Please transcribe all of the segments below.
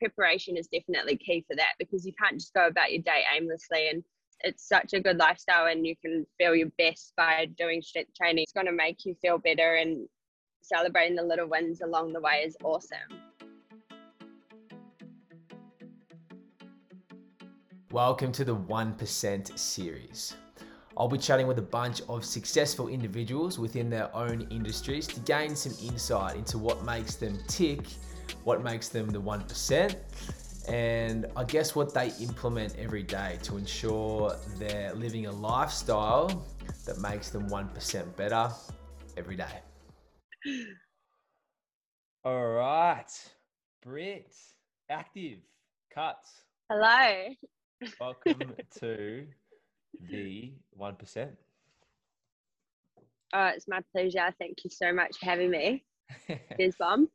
preparation is definitely key for that because you can't just go about your day aimlessly and it's such a good lifestyle and you can feel your best by doing strength training. It's going to make you feel better and celebrating the little wins along the way is awesome. Welcome to the 1% series. I'll be chatting with a bunch of successful individuals within their own industries to gain some insight into what makes them tick, what makes them the 1%, and I guess what they implement every day to ensure they're living a lifestyle that makes them 1% better every day. All right, Britt, active Cutts. Hello. Welcome to the 1%. Oh, it's my pleasure. Thank you so much for having me. Cheers, Bomb.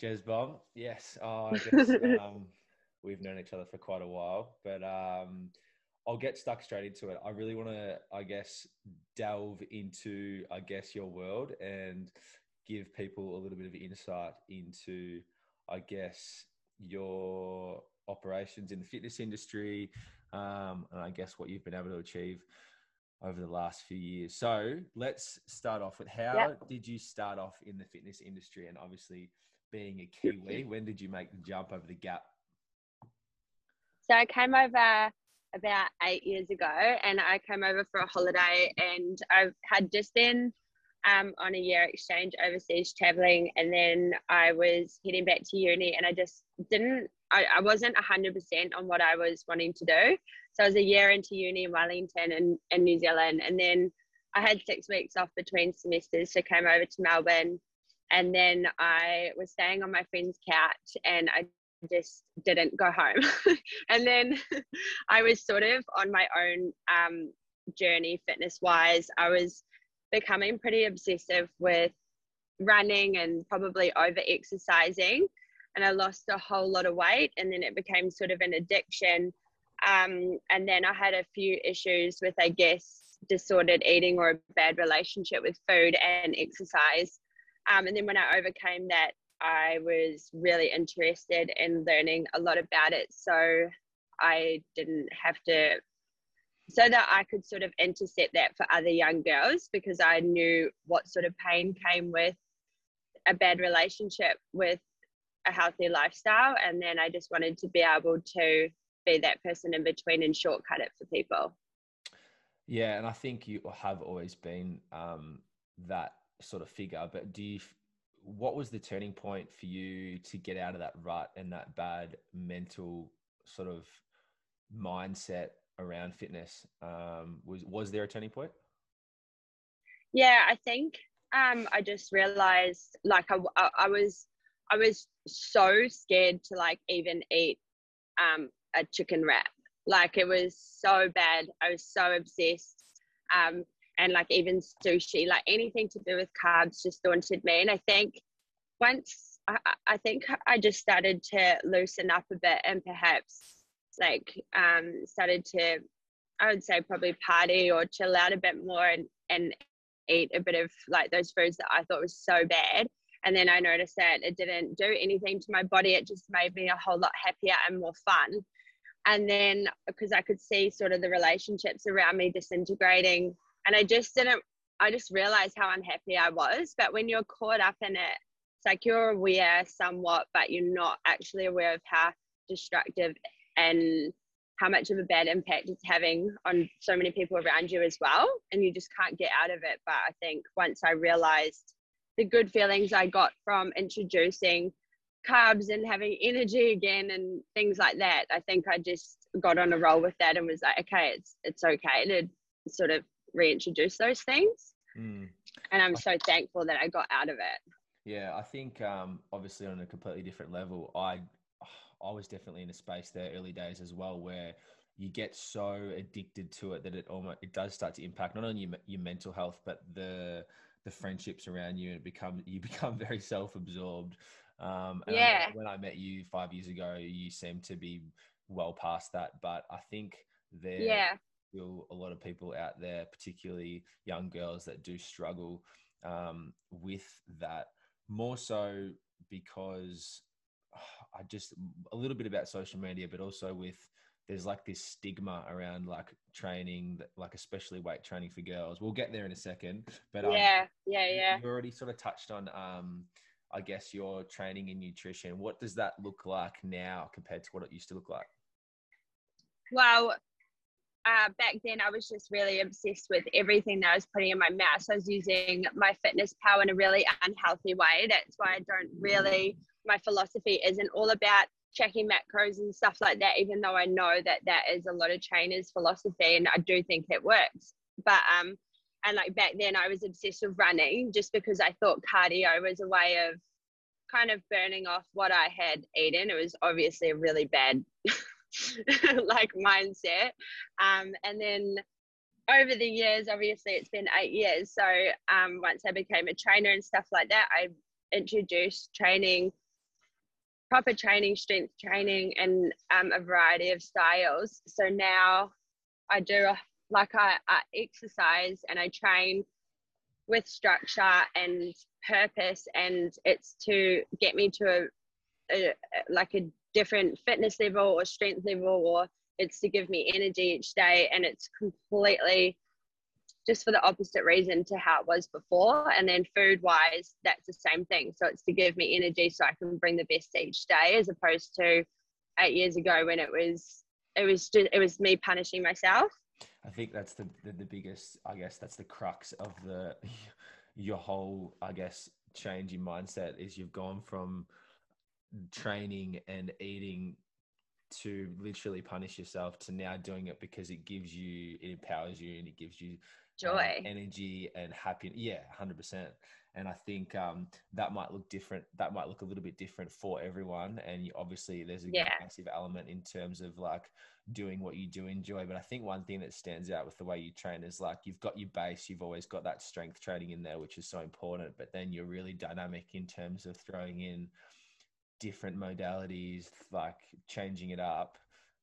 Jez Bomb, yes. Oh, I guess um, we've known each other for quite a while, but um, I'll get stuck straight into it. I really want to, I guess, delve into, I guess, your world and give people a little bit of insight into, I guess, your operations in the fitness industry, um, and I guess what you've been able to achieve over the last few years. So let's start off with how yep. did you start off in the fitness industry? And obviously, being a Kiwi, when did you make the jump over the gap? So I came over about eight years ago and I came over for a holiday and I had just been um, on a year exchange overseas traveling and then I was heading back to uni and I just didn't I, I wasn't 100% on what I was wanting to do. So I was a year into uni in Wellington and in New Zealand and then I had six weeks off between semesters so came over to Melbourne and then I was staying on my friend's couch and I just didn't go home. and then I was sort of on my own um, journey, fitness wise. I was becoming pretty obsessive with running and probably over exercising. And I lost a whole lot of weight. And then it became sort of an addiction. Um, and then I had a few issues with, I guess, disordered eating or a bad relationship with food and exercise. Um, and then when I overcame that, I was really interested in learning a lot about it. So I didn't have to, so that I could sort of intercept that for other young girls because I knew what sort of pain came with a bad relationship with a healthy lifestyle. And then I just wanted to be able to be that person in between and shortcut it for people. Yeah. And I think you have always been um, that sort of figure, but do you what was the turning point for you to get out of that rut and that bad mental sort of mindset around fitness? Um, was was there a turning point? Yeah, I think um, I just realized like I, I, I, was I was so scared to like even eat um, a chicken wrap. Like it was so bad. I was so obsessed. Um, and like even sushi, like anything to do with carbs just daunted me. And I think once I, I think I just started to loosen up a bit and perhaps like um, started to, I would say probably party or chill out a bit more and, and eat a bit of like those foods that I thought was so bad. And then I noticed that it didn't do anything to my body. It just made me a whole lot happier and more fun. And then because I could see sort of the relationships around me disintegrating, and I just didn't, I just realized how unhappy I was. But when you're caught up in it, it's like you're aware somewhat, but you're not actually aware of how destructive and how much of a bad impact it's having on so many people around you as well. And you just can't get out of it. But I think once I realized the good feelings I got from introducing carbs and having energy again and things like that, I think I just got on a roll with that and was like, okay, it's it's okay to sort of reintroduce those things. Mm. And I'm so thankful that I got out of it. Yeah, I think um, obviously on a completely different level, I I was definitely in a space there early days as well where you get so addicted to it that it almost it does start to impact not only your, your mental health but the the friendships around you and become you become very self-absorbed um yeah I when i met you five years ago you seemed to be well past that but i think there yeah still a lot of people out there, particularly young girls that do struggle um, with that more so because I just a little bit about social media, but also with there's like this stigma around like training, like especially weight training for girls. We'll get there in a second, but um, yeah, yeah, yeah. You already sort of touched on, um, I guess, your training and nutrition. What does that look like now compared to what it used to look like? Well, uh, back then I was just really obsessed with everything that I was putting in my mouth. So I was using my fitness power in a really unhealthy way. That's why I don't really, my philosophy isn't all about checking macros and stuff like that, even though I know that that is a lot of trainers' philosophy and I do think it works. But, um, and like back then I was obsessed with running just because I thought cardio was a way of kind of burning off what I had eaten. It was obviously a really bad like mindset. Um, and then over the years, obviously it's been eight years. So um, once I became a trainer and stuff like that, I introduced training, proper training, strength training, and um, a variety of styles. So now I do like I, I exercise and I train with structure and purpose, and it's to get me to a, a like a different fitness level or strength level or it's to give me energy each day and it's completely just for the opposite reason to how it was before. And then food wise that's the same thing. So it's to give me energy so i can bring the best each day as opposed to eight years ago when it was it was just it was me punishing myself. I think that's the the, the biggest i guess that's the crux of the your whole i guess change in mindset is you've gone from training and eating to literally punish yourself to now doing it because it gives you it empowers you and it gives you um, joy. energy and happiness yeah 100% and i think um, that might look different that might look a little bit different for everyone. And you, obviously there's a yeah. massive element in terms of like doing what you do enjoy but i think one thing that stands out with the way you train is like you've got your base you've always got that strength training in there which is so important. But then you're really dynamic in terms of throwing in different modalities, like changing it up,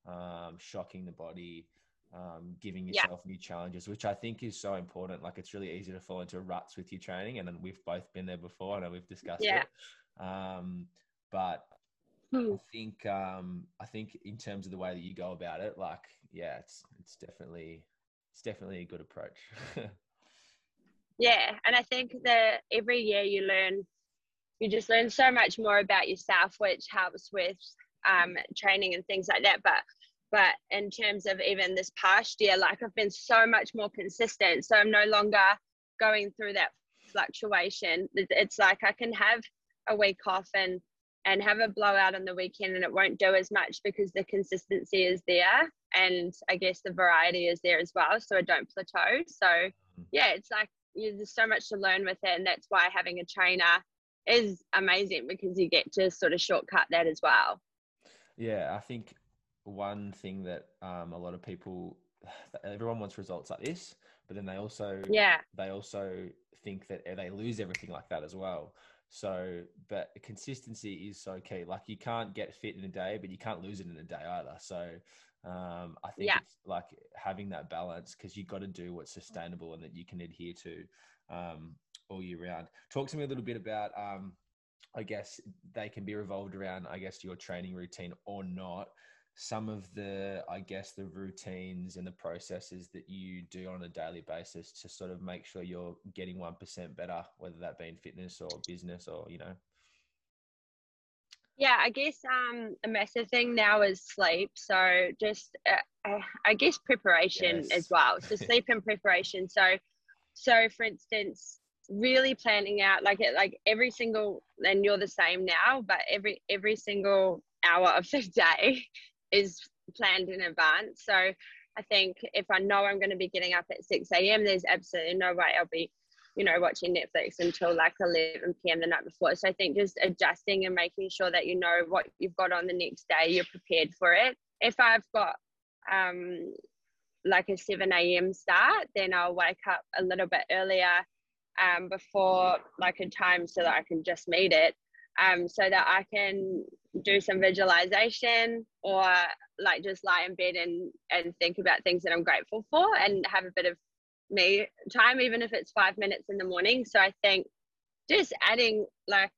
um, shocking the body, um, giving yourself yeah. new challenges, which I think is so important. Like it's really easy to fall into ruts with your training, and we've both been there before. I know we've discussed yeah. it. Um, but hmm. I think um, I think in terms of the way that you go about it, like yeah, it's it's definitely it's definitely a good approach. yeah, and I think that every year you learn you just learn so much more about yourself, which helps with um, training and things like that. But but in terms of even this past year, like I've been so much more consistent. So I'm no longer going through that fluctuation. It's like I can have a week off and and have a blowout on the weekend and it won't do as much because the consistency is there and I guess the variety is there as well. So I don't plateau. So mm-hmm. yeah, it's like there's so much to learn with it and that's why having a trainer is amazing because you get to sort of shortcut that as well. Yeah, I think one thing that um, a lot of people, everyone wants results like this, but then they also, yeah, they also think that they lose everything like that as well. So, but consistency is so key. Like you can't get fit in a day, but you can't lose it in a day either. So, um, I think yeah. it's like having that balance because you've got to do what's sustainable and that you can adhere to. Um, all year round. Talk to me a little bit about, um, I guess they can be revolved around, I guess, your training routine or not. Some of the, I guess, the routines and the processes that you do on a daily basis to sort of make sure you're getting 1% better, whether that be in fitness or business or, you know. Yeah, I guess um, a massive thing now is sleep. So just, uh, uh I guess, preparation yes. as well. So sleep and preparation. So, so for instance, really planning out like it like every single and you're the same now but every every single hour of the day is planned in advance. So i think if i know i'm going to be getting up at 6 a.m there's absolutely no way i'll be you know watching netflix until like 11 p.m the night before. So i think just adjusting and making sure that you know what you've got on the next day you're prepared for it. If i've got um like a 7 a.m start then i'll wake up a little bit earlier um, before like a time so that I can just meet it um, so that I can do some visualization or like just lie in bed and, and think about things that I'm grateful for and have a bit of me time, even if it's five minutes in the morning. So I think just adding like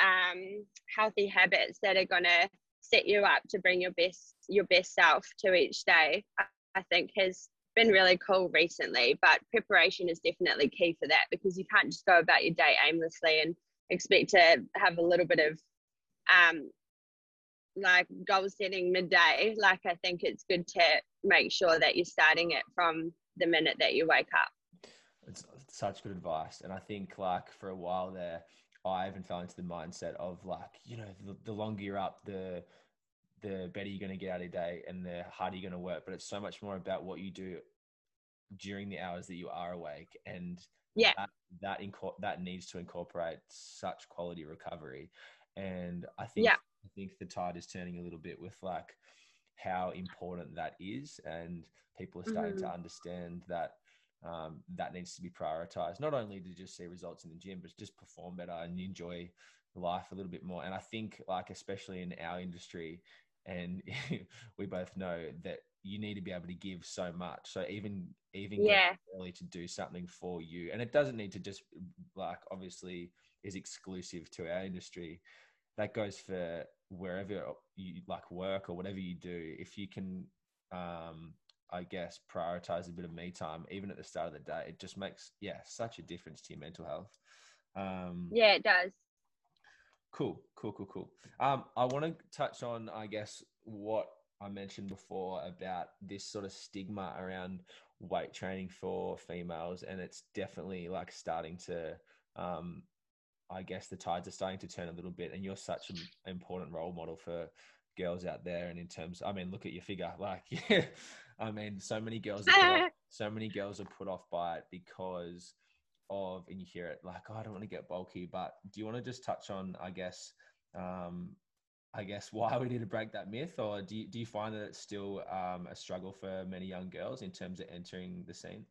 um, healthy habits that are going to set you up to bring your best your best self to each day i think has been really cool recently but preparation is definitely key for that because you can't just go about your day aimlessly and expect to have a little bit of um like goal setting midday like i think it's good to make sure that you're starting it from the minute that you wake up it's such good advice and i think like for a while there I even fell into the mindset of like, you know, the, the longer you're up, the the better you're going to get out of your day and the harder you're going to work. But it's so much more about what you do during the hours that you are awake, and yeah, that that, inco- that needs to incorporate such quality recovery. And I think yeah. I think the tide is turning a little bit with like how important that is, and people are starting mm-hmm. to understand that um, that needs to be prioritized. Not only to just see results in the gym, but just perform better and enjoy life a little bit more. And I think, like, especially in our industry, and we both know that you need to be able to give so much. So even even yeah. early to do something for you, and it doesn't need to just like obviously is exclusive to our industry. That goes for wherever you like work or whatever you do. If you can um, I guess, prioritize a bit of me time, even at the start of the day. It just makes, yeah, such a difference to your mental health. Um, yeah, it does. Cool, cool, cool, cool. Um, I want to touch on, I guess, what I mentioned before about this sort of stigma around weight training for females, and it's definitely like starting to, um, I guess, the tides are starting to turn a little bit, and you're such an important role model for girls out there. And in terms, I mean, look at your figure, like, yeah, I mean, so many girls, are off, so many girls are put off by it because of, and you hear it like, oh, I don't want to get bulky. But do you want to just touch on, I guess, um, I guess why we need to break that myth, or do you, do you find that it's still um, a struggle for many young girls in terms of entering the scene?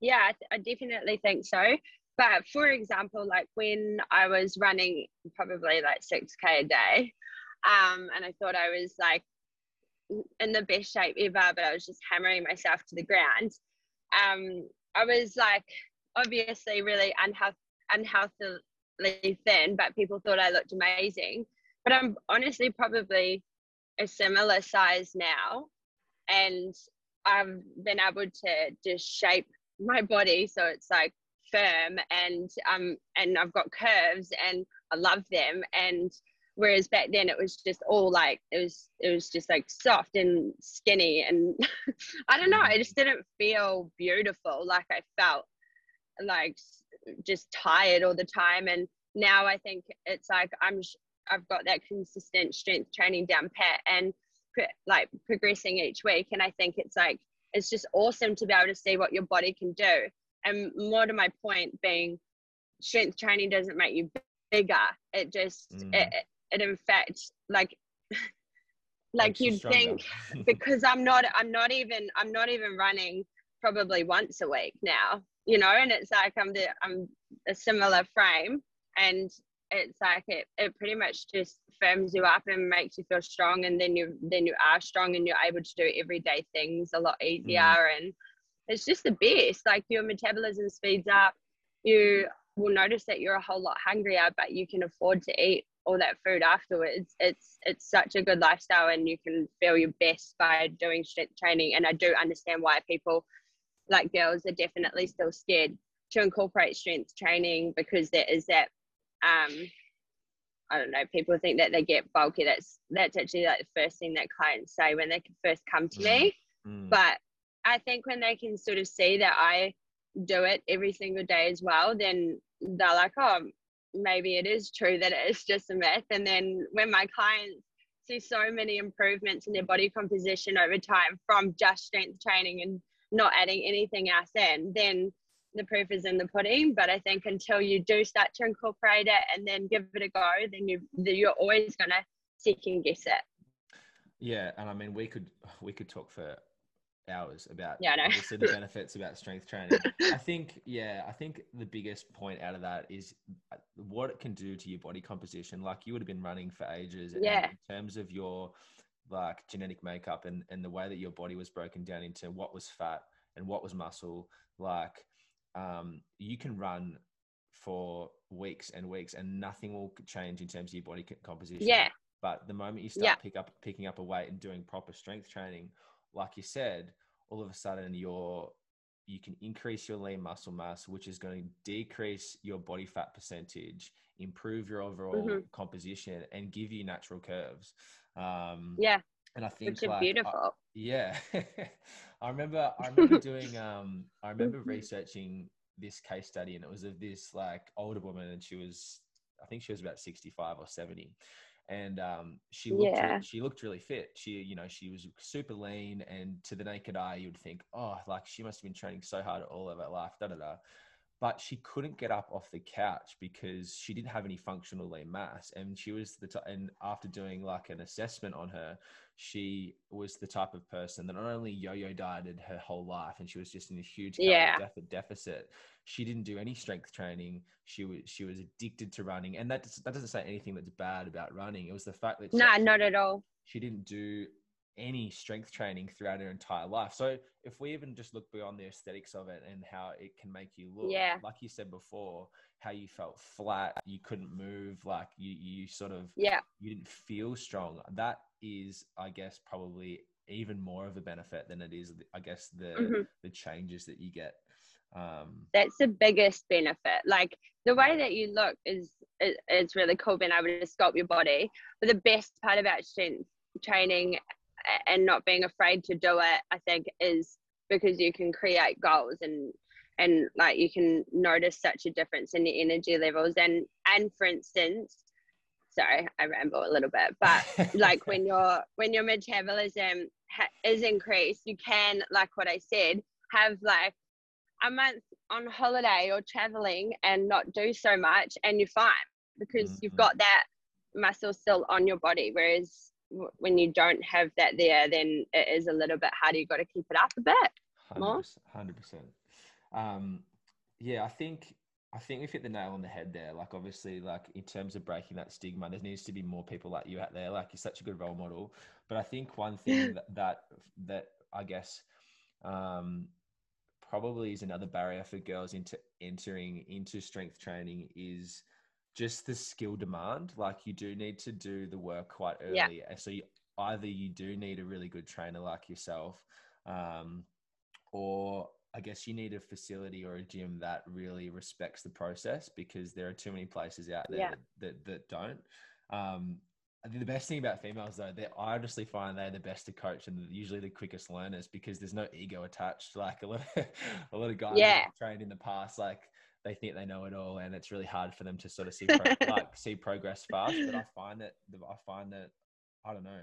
Yeah, I, th- I definitely think so. But for example, like when I was running probably like 6K a day, um, and I thought I was like in the best shape ever, but I was just hammering myself to the ground. Um, I was like obviously really unhealth- unhealthily thin, but people thought I looked amazing. But I'm honestly probably a similar size now, and I've been able to just shape my body so it's like firm and um and I've got curves and I love them and whereas back then it was just all like it was it was just like soft and skinny and i don't know i just didn't feel beautiful like i felt like just tired all the time. And now i think it's like i'm i've got that consistent strength training down pat and like progressing each week. And i think it's like it's just awesome to be able to see what your body can do. And more to my point being strength training doesn't make you bigger. It just mm. it, and in fact like like you'd think because i'm not i'm not even i'm not even running probably once a week now you know and it's like i'm the i'm a similar frame and it's like it, it pretty much just firms you up and makes you feel strong and then you then you are strong and you're able to do everyday things a lot easier mm. and it's just the best. Like your metabolism speeds up. You will notice that you're a whole lot hungrier but you can afford to eat all that food afterwards. It's it's such a good lifestyle and you can feel your best by doing strength training and i do understand why people like girls are definitely still scared to incorporate strength training because there is that um I don't know, people think that they get bulky. That's that's actually like the first thing that clients say when they first come to me. Mm. But I think when they can sort of see that I do it every single day as well, then they're like, oh, maybe it is true that it's just a myth. And then when my clients see so many improvements in their body composition over time from just strength training and not adding anything else in, then the proof is in the pudding. But I think until you do start to incorporate it and then give it a go, then you you're always gonna second guess it. Yeah, and I mean we could we could talk for hours about yeah, no. obviously the benefits about strength training. I think, yeah, I think the biggest point out of that is uh, what it can do to your body composition. Like you would have been running for ages. Yeah. in terms of your like genetic makeup and, and the way that your body was broken down into what was fat and what was muscle, like um, you can run for weeks and weeks and nothing will change in terms of your body composition. Yeah. But the moment you start Yeah. pick up picking up a weight and doing proper strength training, like you said, all of a sudden you're you can increase your lean muscle mass, which is going to decrease your body fat percentage, improve your overall Mhm. composition, and give you natural curves. Um, Yeah. and I think Which are like, I- beautiful. yeah, I remember. I remember doing. Um, I remember Mhm. researching this case study, and it was of this like older woman, and she was, I think she was about sixty-five or seventy, and um, she looked. Yeah. She looked really fit. She, you know, she was super lean, and to the naked eye, you would think, oh, like she must have been training so hard all of her life. Da da da. But she couldn't get up off the couch because she didn't have any functional lean mass, and she was the. T- and after doing like an assessment on her, she was the type of person that not only yo-yo dieted her whole life and she was just in a huge Yeah. deficit deficit she didn't do any strength training she was she was addicted to running and that that doesn't say anything that's bad about running it was the fact that she Nah, not at all. she didn't do any strength training throughout her entire life. So if we even just look beyond the aesthetics of it and how it can make you look, Yeah. like you said before, how you felt flat, you couldn't move, like you you sort of Yeah. you didn't feel strong. That is, I guess, probably even more of a benefit than it is, I guess, the Mhm. the changes that you get. Um, That's the biggest benefit. Like the way that you look is, is it's really cool being able to sculpt your body. But the best part about strength training and not being afraid to do it, I think, is because you can create goals and and like you can notice such a difference in your energy levels and and for instance sorry i ramble a little bit but like when your when your metabolism ha- is increased you can like what i said have like a month on holiday or traveling and not do so much and you're fine because you've Mhm. got that muscle still on your body whereas when you don't have that there then it is a little bit harder you've got to keep it up a bit More? Hundred percent. Um, yeah, I think I think we've hit the nail on the head there. Like, obviously, like in terms of breaking that stigma, there needs to be more people like you out there. Like, you're such a good role model. But I think one thing that that, that I guess um, probably is another barrier for girls into entering into strength training is just the skill demand. Like, you do need to do the work quite early. Yeah. And so, you, either you do need a really good trainer like yourself. Um, or I guess you need a facility or a gym that really respects the process because there are too many places out there Yeah. that, that, that don't. Um, I think the best thing about females though, they I honestly find they're the best to coach and usually the quickest learners because there's no ego attached. Like a lot of a lot of guys Yeah. trained in the past, like they think they know it all, and it's really hard for them to sort of see pro- like see progress fast. But I find that I find that I don't know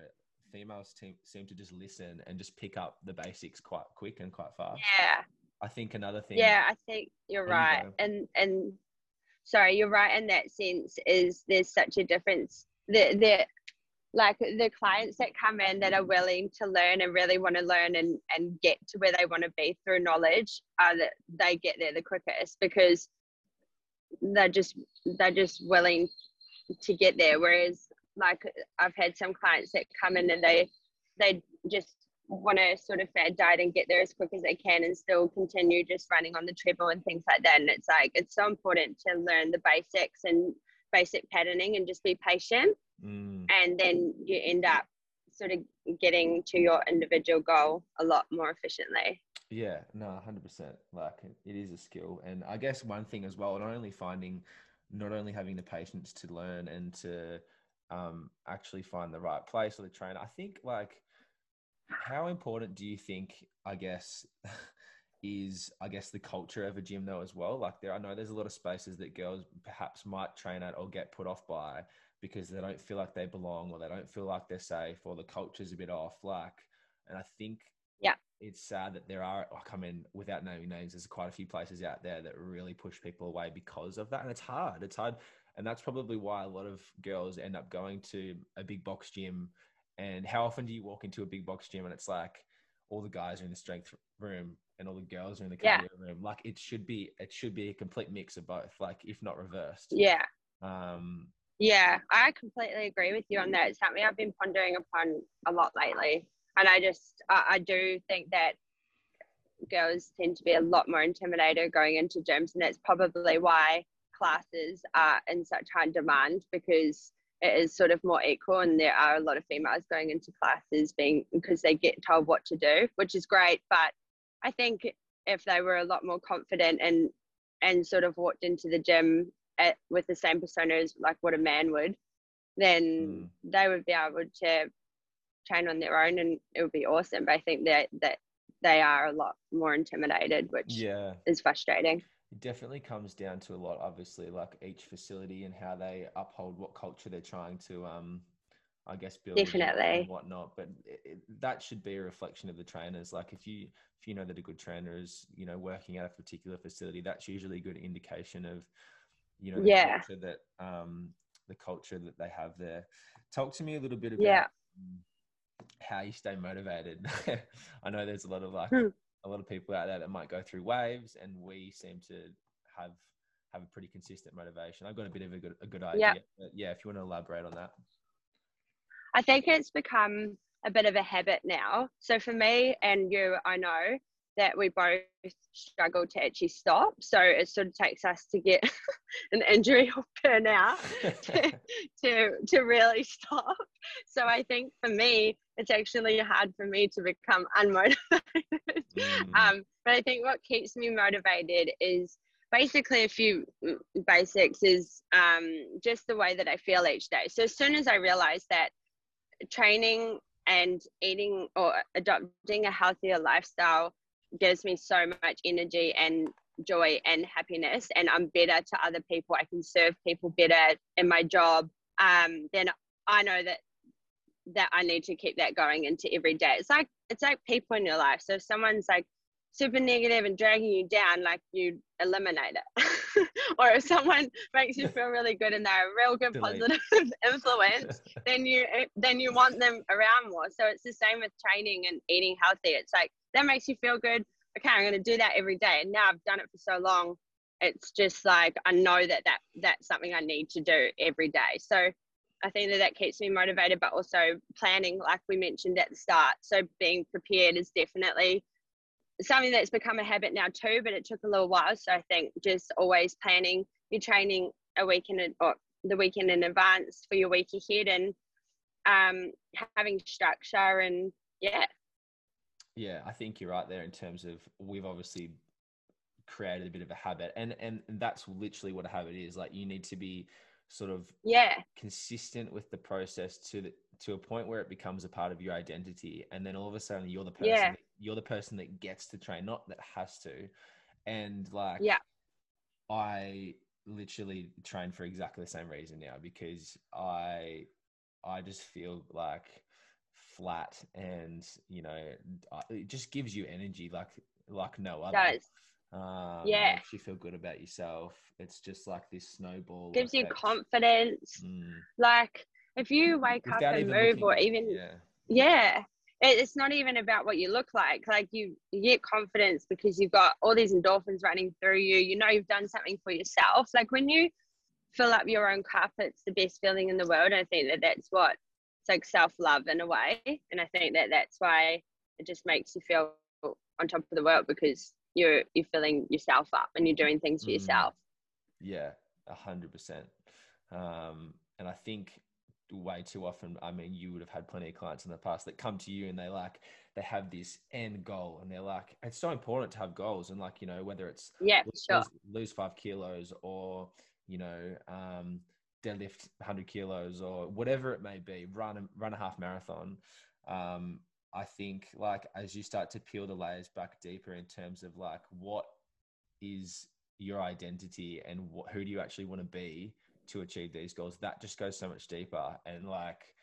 females team, seem to just listen and just pick up the basics quite quick and quite fast. yeah I think another thing. Yeah, I think you're There you right. And and sorry, you're right in that sense is there's such a difference. The the like the clients that come in that are willing to learn and really want to learn and, and get to where they want to be through knowledge are that they get there the quickest because they're just they're just willing to get there. Whereas like I've had some clients that come in and they they just want to sort of fad diet and get there as quick as they can and still continue just running on the treadmill and things like that. And it's like it's so important to learn the basics and basic patterning and just be patient Mm, and then you end up sort of getting to your individual goal a lot more efficiently. yeah, no, hundred percent. Like it is a skill, and I guess one thing as well, not only finding, not only having the patience to learn and to um, actually find the right place or the trainer. I think like how important do you think? I guess. is I guess the culture of a gym though as well. Like there, I know there's a lot of spaces that girls perhaps might train at or get put off by because they don't feel like they belong or they don't feel like they're safe or the culture's a bit off. Like, and I think Yeah. it's sad that there are. Like, I mean, without naming names, there's quite a few places out there that really push people away because of that, and it's hard. It's hard, and that's probably why a lot of girls end up going to a big box gym. And how often do you walk into a big box gym and it's like all the guys are in the strength room and all the girls are in the Yeah. cardio room? Like it should be, it should be a complete mix of both. Like if not reversed. Yeah. Um, Yeah, I completely agree with you on that. It's something I've been pondering upon a lot lately. And I just, I, I do think that girls tend to be a lot more intimidated going into gyms. And that's probably why classes are in such high demand because it is sort of more equal and there are a lot of females going into classes being because they get told what to do which is great but i think if they were a lot more confident and and sort of walked into the gym at, with the same persona as like what a man would then mm. they would be able to train on their own and it would be awesome but i think that that they are a lot more intimidated which yeah is frustrating it definitely comes down to a lot, obviously, like each facility and how they uphold what culture they're trying to, um, I guess, build definitely and whatnot. But it, it, that should be a reflection of the trainers. Like if you if you know that a good trainer is, you know, working at a particular facility, that's usually a good indication of, you know, the yeah. culture that um, the culture that they have there. Talk to me a little bit about yeah. how you stay motivated. I know there's a lot of like. Hmm a lot of people out there that might go through waves, and we seem to have have a pretty consistent motivation. I've got a bit of a good a good idea. Yeah. yeah, if you want to elaborate on that. I think it's become a bit of a habit now. So for me and you, I know that we both struggle to actually stop. So it sort of takes us to get an injury or burnout to, to, to really stop. So I think for me, it's actually hard for me to become unmotivated. Mm. Um, but I think what keeps me motivated is basically a few basics is um, just the way that I feel each day. So as soon as I realize that training and eating or adopting a healthier lifestyle gives me so much energy and joy and happiness and i'm better to other people. I can serve people better in my job um, then i know that that i need to keep that going into every day. It's like it's like people in your life. So if someone's like super negative and dragging you down like you eliminate it. Or if someone makes you feel really good and they're a real good positive influence then you then you want them around more. So it's the same with training and eating healthy. It's like that makes you feel good. Okay, I'm going to do that every day. And now I've done it for so long, it's just like I know that, that that's something I need to do every day. So I think that that keeps me motivated, but also planning, like we mentioned at the start. So being prepared is definitely something that's become a habit now too, but it took a little while. So I think just always planning your training a week in or the weekend in advance for your week ahead and um, having structure and yeah, yeah, I think you're right there in terms of we've obviously created a bit of a habit, and and that's literally what a habit is. Like you need to be sort of yeah consistent with the process to the to a point where it becomes a part of your identity, and then all of a sudden you're the person yeah. that, you're the person that gets to train, not that has to. And like yeah, I literally train for exactly the same reason now because I I just feel like flat and you know it just gives you energy like like no other. does. Um, yeah. makes you feel good about yourself it's just like this snowball gives effect. you confidence. Mm. like if you wake Without up and move looking, or even yeah, yeah. It's not even about what you look like. Like you, you get confidence because you've got all these endorphins running through you. You know you've done something for yourself. Like when you fill up your own cup it's the best feeling in the world i think that that's what it's like self love in a way. And I think that that's why it just makes you feel on top of the world because you're you're filling yourself up and you're doing things for mm. yourself. Yeah, a hundred percent. Um, and I think way too often, I mean, you would have had plenty of clients in the past that come to you and they like they have this end goal and they're like, it's so important to have goals and like you know whether it's yeah lose, sure. lose five kilos or you know um, deadlift 100 kilos or whatever it may be, run a, run a half marathon. Um, I think like as you start to peel the layers back deeper in terms of like what is your identity and what, who do you actually want to be to achieve these goals, that just goes so much deeper and like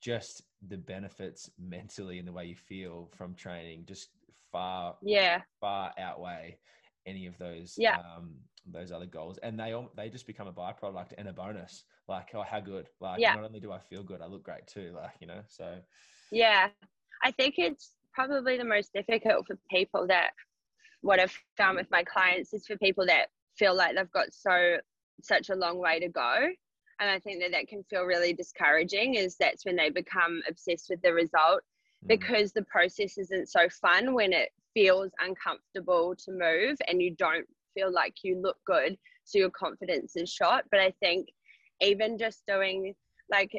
just the benefits mentally and the way you feel from training just far yeah far outweigh any of those yeah. um, those other goals, and they all they just become a byproduct and a bonus. Like, oh, how good! Like, yeah. not only do I feel good, I look great too. Like, you know, so yeah, I think it's probably the most difficult for people that what I've found with my clients is for people that feel like they've got so such a long way to go and i think that that can feel really discouraging is that's when they become obsessed with the result mm. because the process isn't so fun when it feels uncomfortable to move and you don't feel like you look good. so your confidence is shot. But I think even just doing like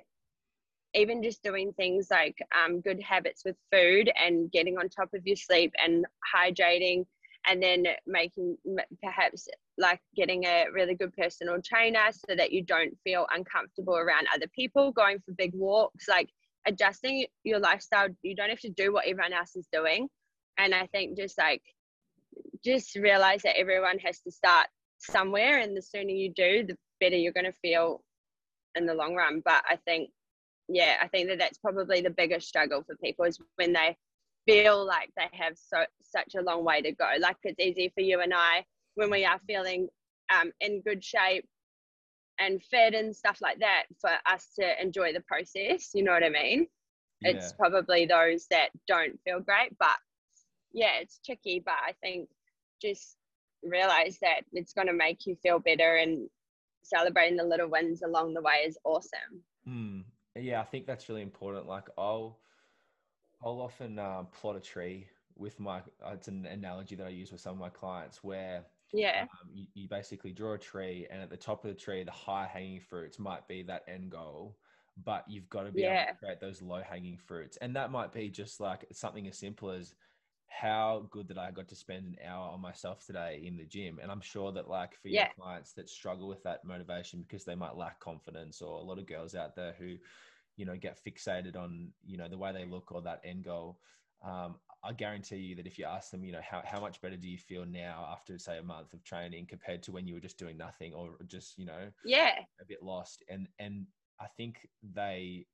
even just doing things like um, good habits with food and getting on top of your sleep and hydrating and then making perhaps like getting a really good personal trainer so that you don't feel uncomfortable around other people going for big walks like adjusting your lifestyle you don't have to do what everyone else is doing and i think just like just realize that everyone has to start somewhere and the sooner you do the better you're going to feel in the long run. But i think yeah i think that that's probably the biggest struggle for people is when they feel like they have so such a long way to go. Like it's easy for you and i when we are feeling um, in good shape and fit and stuff like that for us to enjoy the process you know what i mean? Yeah. it's probably those that don't feel great but yeah it's tricky but i think just realize that it's going to make you feel better and celebrating the little wins along the way is awesome mm. yeah i think that's really important like i'll i'll often uh, plot a tree with my it's an analogy that i use with some of my clients where yeah. Um, you, you basically draw a tree, and at the top of the tree, the high hanging fruits might be that end goal, but you've got to be yeah. able to create those low hanging fruits. And that might be just like something as simple as how good that I got to spend an hour on myself today in the gym. And I'm sure that, like, for yeah. your clients that struggle with that motivation because they might lack confidence, or a lot of girls out there who, you know, get fixated on, you know, the way they look or that end goal. Um, I guarantee you that if you ask them, you know, how, how much better do you feel now after say a month of training compared to when you were just doing nothing or just, you know, yeah, a bit lost. And, and I think they,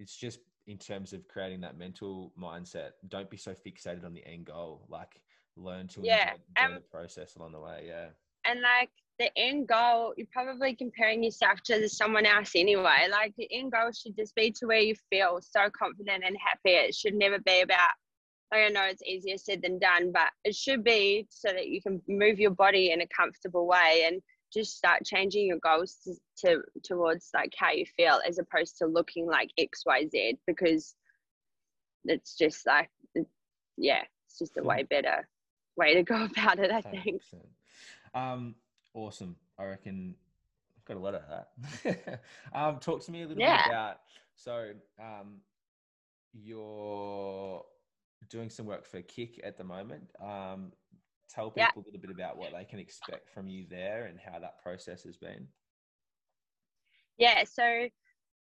it's just in terms of creating that mental mindset, don't be so fixated on the end goal. Like learn to yeah. enjoy, enjoy um, the process along the way. Yeah. And like the end goal, you're probably comparing yourself to someone else anyway. Like the end goal should just be to where you feel so confident and happy. It should never be about I know it's easier said than done, but it should be so that you can move your body in a comfortable way and just start changing your goals to, to towards like how you feel as opposed to looking like XYZ because it's just like yeah, it's just a way better way to go about it, I think. Um awesome. I reckon I've got a lot of that. um talk to me a little yeah. bit about so um your doing some work for KIC at the moment. Um, tell people yeah. a little bit about what they can expect from you there and how that process has been. Yeah, so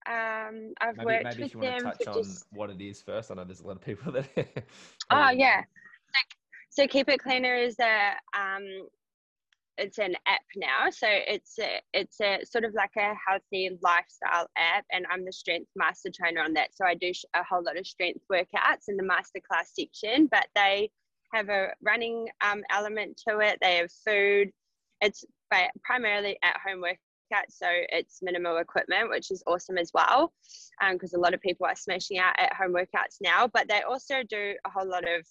um, I've maybe, worked maybe with if you want to touch on just... what it is first. I know there's a lot of people that. oh yeah, so, so Keep It Cleaner is a um, it's an app now. So it's a, it's a sort of like a healthy lifestyle app, and I'm the strength master trainer on that. So I do a whole lot of strength workouts in the masterclass section, but they have a running um, element to it. They have food. It's primarily at home workouts, so it's minimal equipment, which is awesome as well, because um, a lot of people are smashing out at home workouts now. But they also do a whole lot of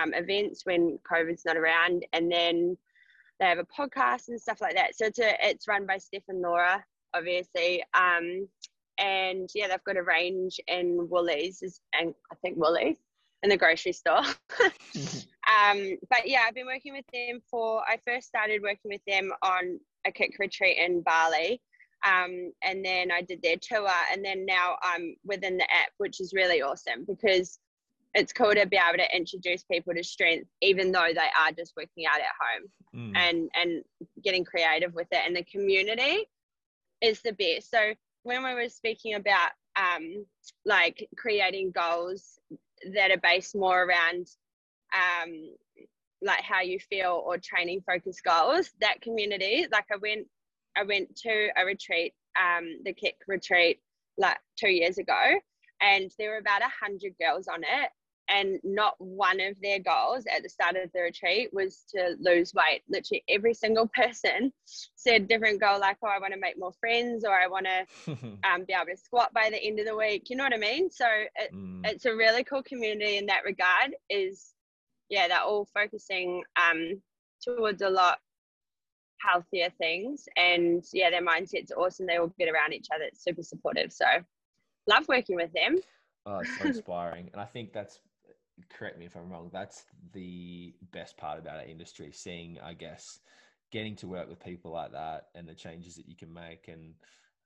um, events when COVID's not around, and then they have a podcast and stuff like that. So it's a, it's run by Steph and Laura, obviously. Um, and yeah, they've got a range in Woolies and I think Woolies in the grocery store. um, but yeah, I've been working with them for. I first started working with them on a KIC retreat in Bali. Um, and then I did their tour, and then now I'm within the app, which is really awesome because it's cool to be able to introduce people to strength even though they are just working out at home mm. and and getting creative with it and the community is the best so when we were speaking about um, like creating goals that are based more around um, like how you feel or training focused goals that community like i went i went to a retreat um, the KIC retreat like two years ago and there were about a hundred girls on it and not one of their goals at the start of the retreat was to lose weight. Literally every single person said different goal, like, oh, I want to make more friends or I want to um, be able to squat by the end of the week. You know what I mean? So it, mm. it's a really cool community in that regard is, yeah, they're all focusing um, towards a lot healthier things. And yeah, their mindset's awesome. They all get around each other. It's super supportive. So love working with them. Oh, it's so inspiring. and I think that's correct me if I'm wrong, that's the best part about our industry, seeing, I guess, getting to work with people like that and the changes that you can make and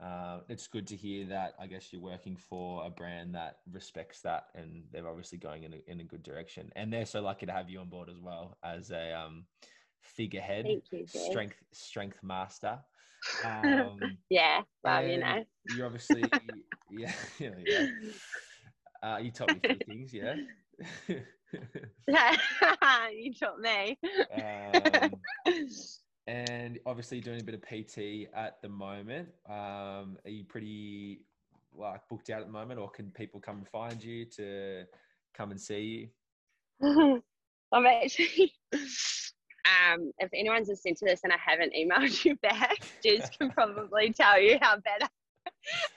uh, it's good to hear that I guess you're working for a brand that respects that and they're obviously going in a, in a good direction. And they're so lucky to have you on board as well as a um, figurehead you, strength strength master. Um, yeah well you know. you're obviously yeah you, know, yeah. Uh, you taught me a few things yeah. You taught me. Um, and obviously doing a bit of PT at the moment. Um, are you pretty like booked out at the moment, or can people come and find you to come and see you? I'm actually. Um, if anyone's listening to this and I haven't emailed you back, Jez can probably tell you how bad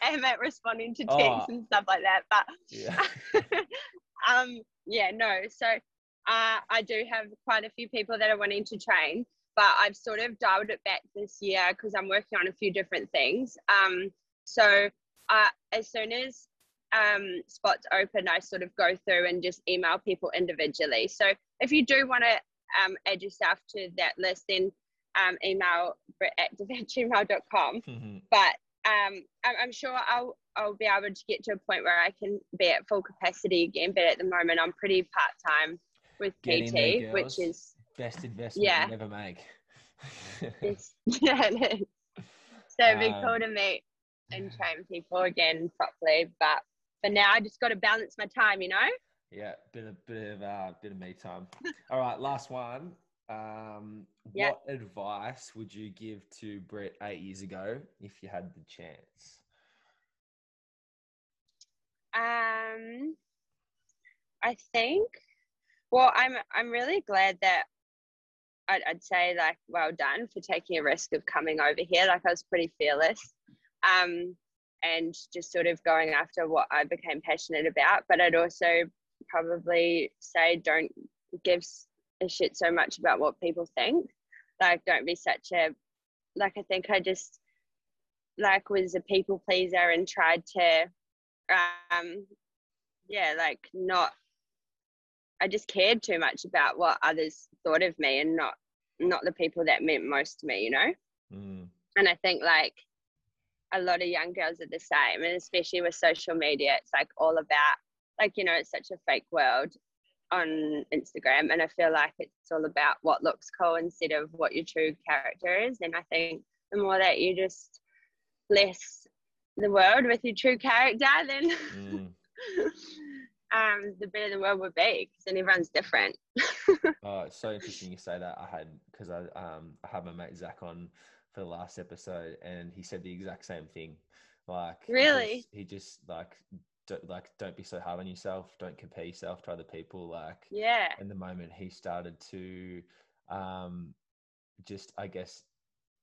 I am at responding to texts oh, and stuff like that. But yeah, um, yeah, no. So uh, I do have quite a few people that are wanting to train but I've sort of dialed it back this year because I'm working on a few different things. Um, so uh, as soon as um, spots open, I sort of go through and just email people individually. So if you do want to um, add yourself to that list, then um, email britactive@gmail.com. Mm-hmm. But um, I'm sure I'll I'll be able to get to a point where I can be at full capacity again. But at the moment, I'm pretty part time with PT, there, which is best investment yeah. you ever make. yeah, it is. So it'd be um, cool to meet and train people again properly. But for now, I just got to balance my time, you know. Yeah, bit of bit of uh, bit of me time. All right, last one. Um, yeah. What advice would you give to Britt eight years ago if you had the chance? Um, I think. Well, I'm I'm really glad that I'd, I'd, say like well done for taking a risk of coming over here. Like I was pretty fearless, um, and just sort of going after what I became passionate about. But I'd also probably say don't give a shit so much about what people think. Like don't be such a like I think I just like was a people pleaser and tried to um yeah like not I just cared too much about what others thought of me and not not the people that meant most to me, you know? Mm. And I think like a lot of young girls are the same, and especially with social media, it's like all about like, you know, it's such a fake world on Instagram. And I feel like it's all about what looks cool instead of what your true character is. And I think the more that you just bless the world with your true character, then mm. um, the better the world would be because then everyone's different. oh, it's so interesting you say that. I had because I um I had my mate Zach on for the last episode, and he said the exact same thing. Like really, he just, he just like don't, like don't be so hard on yourself. Don't compare yourself to other people. Like yeah. In the moment he started to, um, just I guess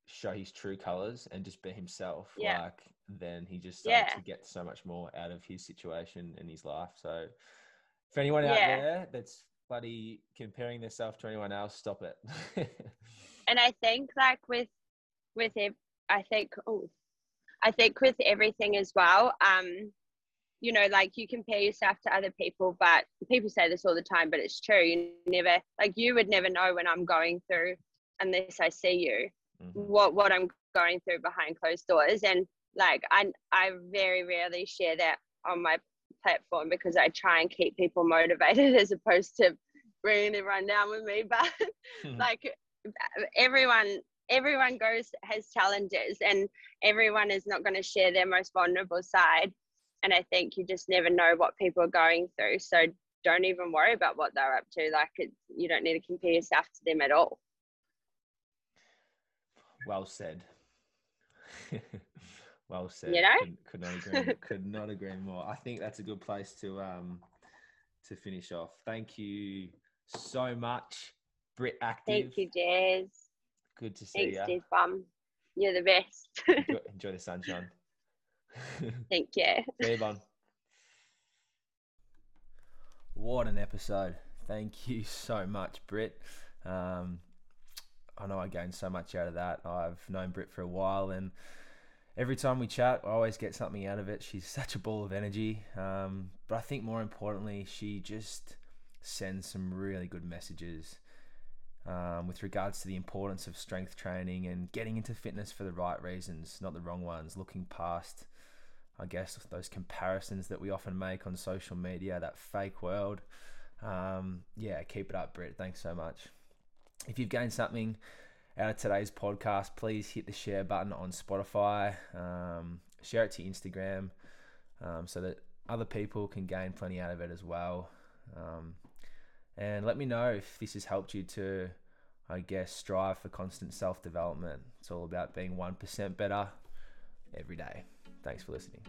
show his true colors and just be himself. Yeah. Like then he just started yeah. to get so much more out of his situation and his life. So for anyone out yeah. there that's bloody comparing themselves to anyone else, stop it. and I think like with with it, I think oh, I think with everything as well. Um, you know, like you compare yourself to other people, but people say this all the time, but it's true. You never like you would never know when I'm going through unless I see you mm-hmm. what what I'm going through behind closed doors. And like I I very rarely share that on my platform because I try and keep people motivated as opposed to bringing everyone down with me. But hmm. like everyone everyone goes has challenges and everyone is not going to share their most vulnerable side and i think you just never know what people are going through so don't even worry about what they're up to like it, you don't need to compare yourself to them at all well said Well said. You know, could, could not agree. could not agree more. I think that's a good place to um to finish off. Thank you so much, Brit Active. Thank you, Jez. Good to see Thanks, you. Jez Bum. You're the best. enjoy, enjoy, the sunshine. Thank you. See you, Bun. What an episode. Thank you so much, Britt. Um, I know I gained so much out of that. I've known Britt for a while and every time we chat, I always get something out of it. She's such a ball of energy. Um, but I think more importantly, she just sends some really good messages. um, with regards to the importance of strength training and getting into fitness for the right reasons, not the wrong ones, looking past, I guess, those comparisons that we often make on social media, that fake world. Um, yeah, keep it up, Britt. Thanks so much. If you've gained something out of today's podcast, please hit the share button on Spotify, um, share it to Instagram um, so that other people can gain plenty out of it as well. Um, and let me know if this has helped you to, I guess, strive for constant self development. It's all about being 1% better every day. Thanks for listening.